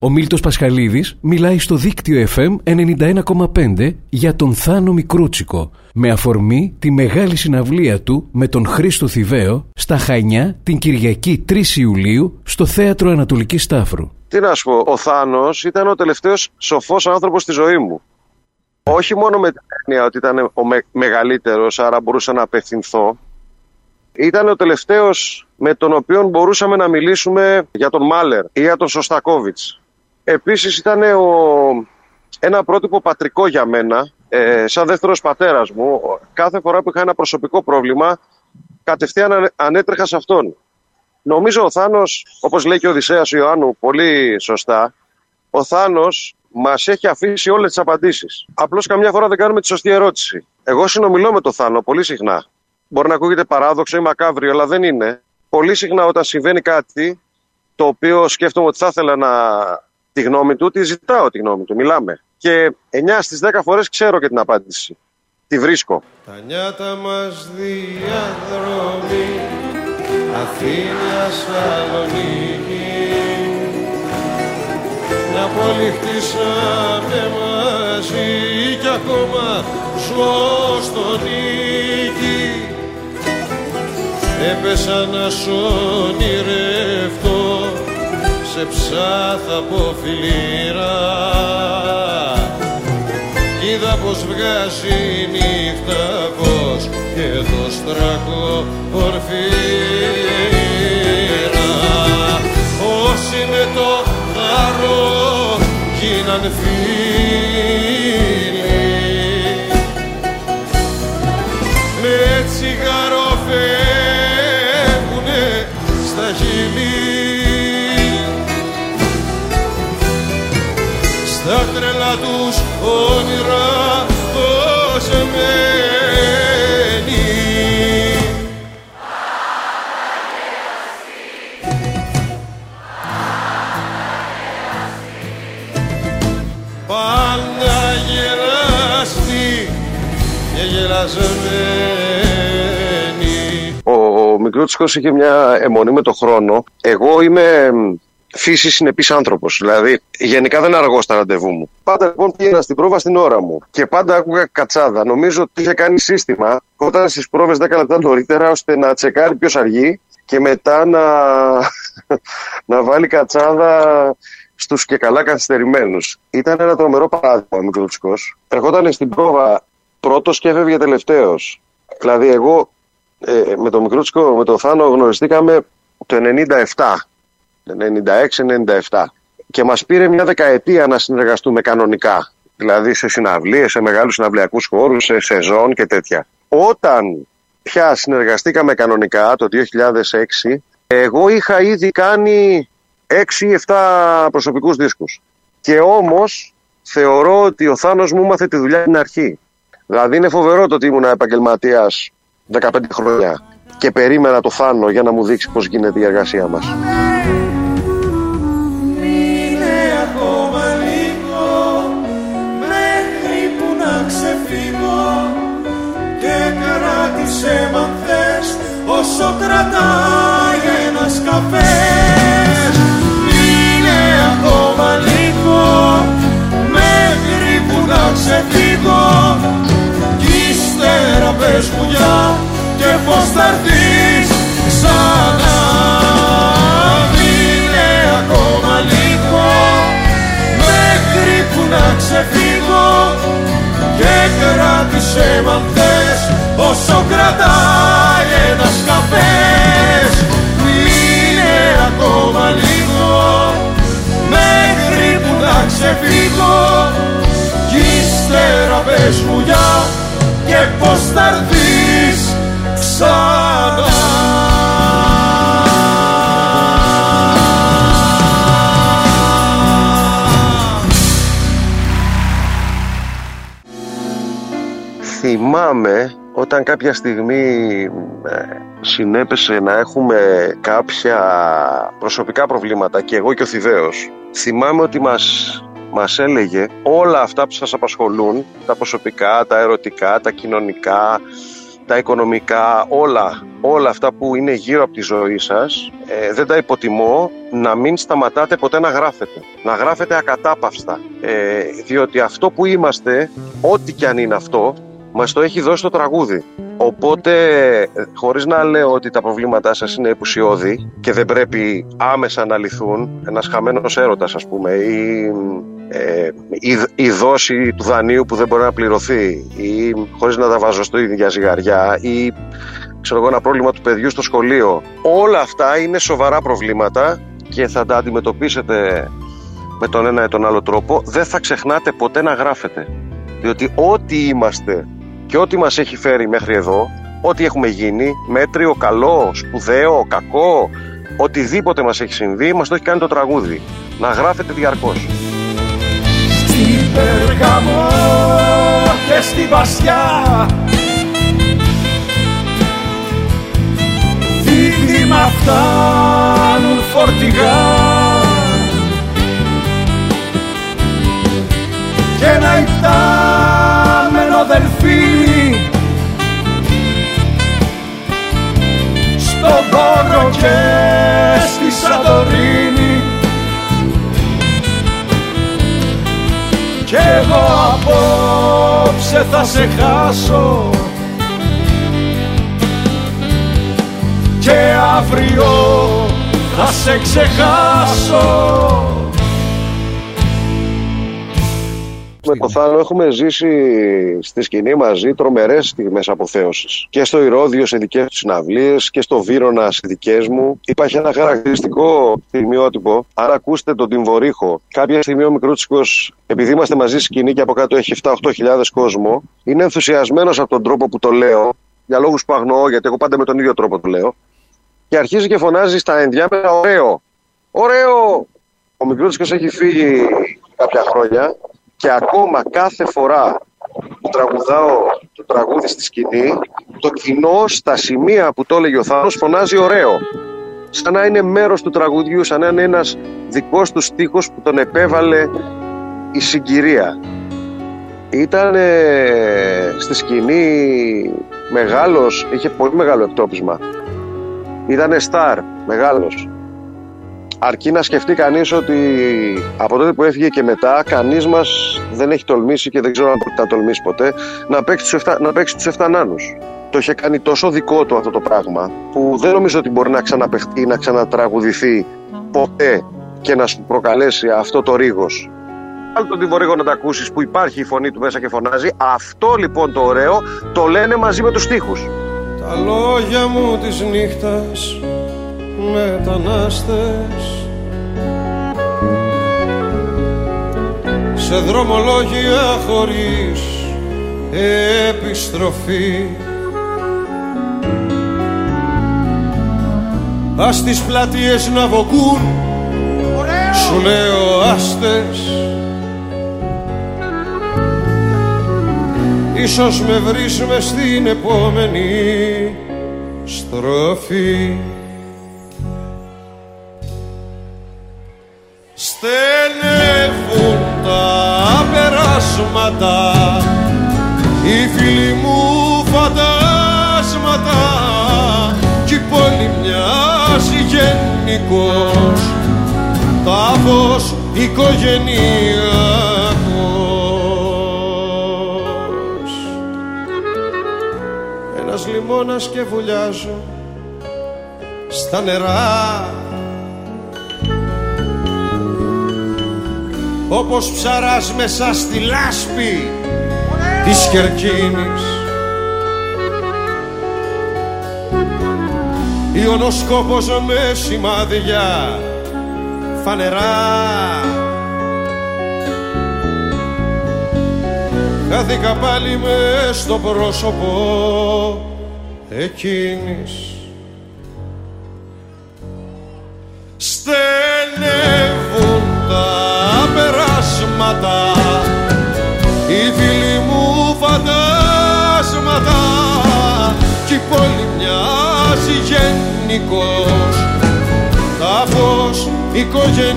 Ο Μίλτος Πασχαλίδης μιλάει στο δίκτυο FM 91,5 για τον Θάνο Μικρούτσικο με αφορμή τη μεγάλη συναυλία του με τον Χρήστο Θηβαίο στα Χανιά την Κυριακή 3 Ιουλίου στο Θέατρο Ανατολικής Στάφρου. Τι να σου πω, ο Θάνος ήταν ο τελευταίος σοφός άνθρωπος στη ζωή μου. Όχι μόνο με την έννοια ότι ήταν ο με- μεγαλύτερος, άρα μπορούσα να απευθυνθώ. Ήταν ο τελευταίος με τον οποίο μπορούσαμε να μιλήσουμε για τον Μάλερ ή για τον Σωστακόβιτς. Επίσης ήταν ο... ένα πρότυπο πατρικό για μένα, ε, σαν δεύτερος πατέρας μου. Κάθε φορά που είχα ένα προσωπικό πρόβλημα, κατευθείαν ανε- ανέτρεχα σε αυτόν. Νομίζω ο Θάνος, όπως λέει και ο Οδυσσέας Ιωάννου πολύ σωστά, ο Θάνος μας έχει αφήσει όλες τις απαντήσεις. Απλώς καμιά φορά δεν κάνουμε τη σωστή ερώτηση. Εγώ συνομιλώ με τον Θάνο πολύ συχνά. Μπορεί να ακούγεται παράδοξο ή μακάβριο, αλλά δεν είναι. Πολύ συχνά όταν συμβαίνει κάτι, το οποίο σκέφτομαι ότι θα ήθελα να τη γνώμη του, τη ζητάω τη γνώμη του, μιλάμε. Και 9 στις 10 φορές ξέρω και την απάντηση. Τη βρίσκω. Τα νιάτα μας διαδρομή Αθήνα Σαλονίκη Μια πόλη χτίσαμε μαζί κι ακόμα ζω στο νίκη Έπεσα να σ' ονειρευτώ σε ψάθα από φιλήρα Είδα πως βγάζει η νύχτα πως και το στράκο ορφύρα Όσοι με το χαρό γίναν φίλοι. Με τσιγάρο τους όνειρα δοσμένοι. Πάντα γελαστή και γελασμένη. Ο, ο Μικρούτσικος είχε μια αιμονή με το χρόνο. Εγώ είμαι μ, φύσης συνεπής άνθρωπος. Δηλαδή, γενικά δεν αργώ στα ραντεβού μου. Πάντα λοιπόν πήγαινα στην πρόβα στην ώρα μου. Και πάντα άκουγα κατσάδα. Νομίζω ότι είχε κάνει σύστημα όταν στις πρόβες 10 λεπτά νωρίτερα ώστε να τσεκάρει ποιος αργεί και μετά να, να βάλει κατσάδα στους και καλά καθυστερημένους. Ήταν ένα τρομερό παράδειγμα ο Μικρούτσικος. Ερχόταν στην πρόβα πρώτος και έφευγε τελευταίος. Δηλαδή εγώ ε, με τον Μικρούτσικο, με τον Θάνο γνωριστήκαμε το 97, 96-97 και μας πήρε μια δεκαετία να συνεργαστούμε κανονικά. Δηλαδή σε συναυλίες, σε μεγάλους συναυλιακούς χώρους, σε σεζόν και τέτοια. Όταν πια συνεργαστήκαμε κανονικά το 2006, εγώ είχα ήδη κάνει 6 ή 7 προσωπικούς δίσκους. Και όμως θεωρώ ότι ο Θάνος μου μάθε τη δουλειά την αρχή. Δηλαδή είναι φοβερό το ότι ήμουν επαγγελματίας 15 χρόνια και περίμενα το Θάνο για να μου δείξει πώς γίνεται η εργασία μας. Κράτησε μ' αν θες όσο κρατάει ένας καφές. Μείνε ακόμα λίγο μέχρι που να ξεφύγω. Κι ύστερα πες μου για και πως θα έρθεις κι ύστερα πες μου για και πως θα έρθεις ξανά. Θυμάμαι όταν κάποια στιγμή ε, συνέπεσε να έχουμε κάποια προσωπικά προβλήματα και εγώ και ο Θηβαίος θυμάμαι ότι μας, μας έλεγε όλα αυτά που σας απασχολούν τα προσωπικά, τα ερωτικά, τα κοινωνικά τα οικονομικά, όλα, όλα αυτά που είναι γύρω από τη ζωή σας ε, δεν τα υποτιμώ να μην σταματάτε ποτέ να γράφετε. Να γράφετε ακατάπαυστα. Ε, διότι αυτό που είμαστε, ό,τι κι αν είναι αυτό, μας το έχει δώσει το τραγούδι. Οπότε, χωρίς να λέω ότι τα προβλήματά σας είναι επουσιώδη και δεν πρέπει άμεσα να λυθούν, ένας χαμένος έρωτας ας πούμε, ή ε, η, η δόση του δανείου που δεν μπορεί να πληρωθεί ή χωρίς να τα βάζω στο ίδια ζυγαριά ή ξέρω εγώ, ένα πρόβλημα του παιδιού στο σχολείο. Όλα αυτά είναι σοβαρά προβλήματα και θα τα αντιμετωπίσετε με τον ένα ή τον άλλο τρόπο. Δεν θα ξεχνάτε ποτέ να γράφετε. Διότι ό,τι είμαστε και ό,τι μας έχει φέρει μέχρι εδώ, ό,τι έχουμε γίνει, μέτριο, καλό, σπουδαίο, κακό, οτιδήποτε μας έχει συμβεί, μας το έχει κάνει το τραγούδι. Να γράφετε διαρκώς. Στην Περγαμό και στη Βασιά Δίδυμα φτάνουν φορτηγά. Και ένα υπτάμενο δελφίνι. Στον πόνο και εγώ απόψε θα σε χάσω. Και αύριο θα σε ξεχάσω με το Θάνο έχουμε ζήσει στη σκηνή μαζί τρομερές στιγμές αποθέωσης. Και στο Ηρόδιο σε δικές τους συναυλίες και στο Βύρονα σε δικές μου. Υπάρχει ένα χαρακτηριστικό στιγμιότυπο. Αν ακούσετε τον Τιμβορίχο, κάποια στιγμή ο Μικρούτσικος, επειδή είμαστε μαζί στη σκηνή και από κάτω έχει 7-8 χιλιάδες κόσμο, είναι ενθουσιασμένος από τον τρόπο που το λέω. Για λόγους που αγνοώ, γιατί εγώ πάντα με τον ίδιο τρόπο το λέω. Και αρχίζει και φωνάζει στα ενδιάμενα ωραίο. Ωραίο! Ο Μικρούτσικος έχει φύγει κάποια χρόνια και ακόμα κάθε φορά που τραγουδάω το τραγούδι στη σκηνή, το κοινό στα σημεία που το έλεγε ο Θάνος φωνάζει ωραίο. Σαν να είναι μέρος του τραγουδιού, σαν να είναι ένας δικός του στίχος που τον επέβαλε η συγκυρία. Ήταν στη σκηνή μεγάλος, είχε πολύ μεγάλο εκτόπισμα. Ήταν στάρ, μεγάλος. Αρκεί να σκεφτεί κανείς ότι από τότε που έφυγε και μετά, κανείς μας δεν έχει τολμήσει και δεν ξέρω αν θα τολμήσει ποτέ να παίξει τους 7, να παίξει τους 7 νάνους. Το είχε κάνει τόσο δικό του αυτό το πράγμα, που δεν νομίζω ότι μπορεί να ξαναπεχτεί, να ξανατραγουδηθεί ποτέ και να σου προκαλέσει αυτό το ρίγος. Άλλο τον τιμωρήγο να τα ακούσεις που υπάρχει η φωνή του μέσα και φωνάζει. Αυτό λοιπόν το ωραίο το λένε μαζί με τους στίχους. Τα λόγια μου της νύχτας μετανάστες. Σε δρομολόγια χωρίς επιστροφή. Ας τις πλατείες να βοκούν σου λέω άστες. Ίσως με βρεις μες στην επόμενη στροφή Στενεύουν τα περάσματα. Οι φίλοι μου φαντάσματα κι η πόλη μοιάζει γενικός. Τάφος οικογενειακός. Ένας λιμώνας και βουλιάζω στα νερά όπως ψαράς μέσα στη λάσπη της Κερκίνης. Ιωνοσκόπος με σημάδια φανερά. Χάθηκα πάλι μες στο πρόσωπο εκείνης. Στενεύουν τα περάσματα οι φίλοι μου φαντάσματα κι η πόλη μοιάζει γενικός. Τάφος οικογενειακός.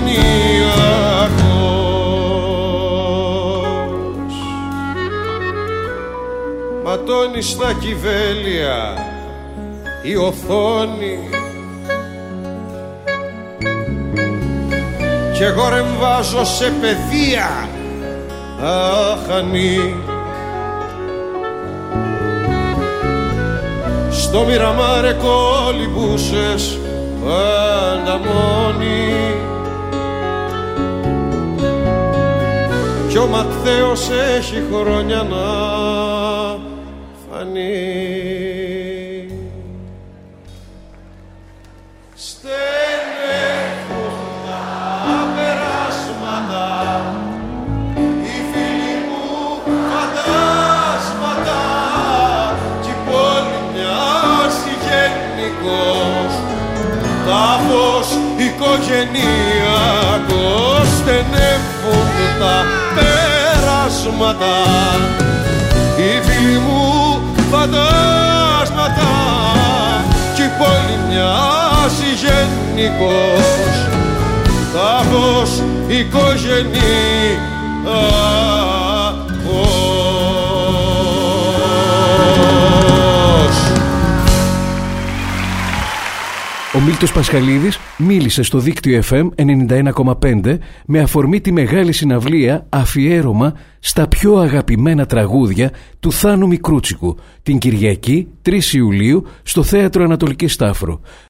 Ματώνει στα κυβέλια η οθόνη και εγώ ρεμβάζω σε παιδεία. Αχανή στο μοιραμάρε κολυμπούσες πάντα μόνη. Κι ο Ματθαίος έχει χρόνια να φανεί οικογενειακός στενεύουν τα περάσματα οι φίλοι μου φαντάσματα κι η πόλη μοιάζει γενικός τάφος οικογενειακός Ο Μίλτος Πασχαλίδης μίλησε στο δίκτυο FM 91,5 με αφορμή τη μεγάλη συναυλία αφιέρωμα στα πιο αγαπημένα τραγούδια του Θάνου Μικρούτσικου την Κυριακή 3 Ιουλίου στο Θέατρο Ανατολικής Στάφρο.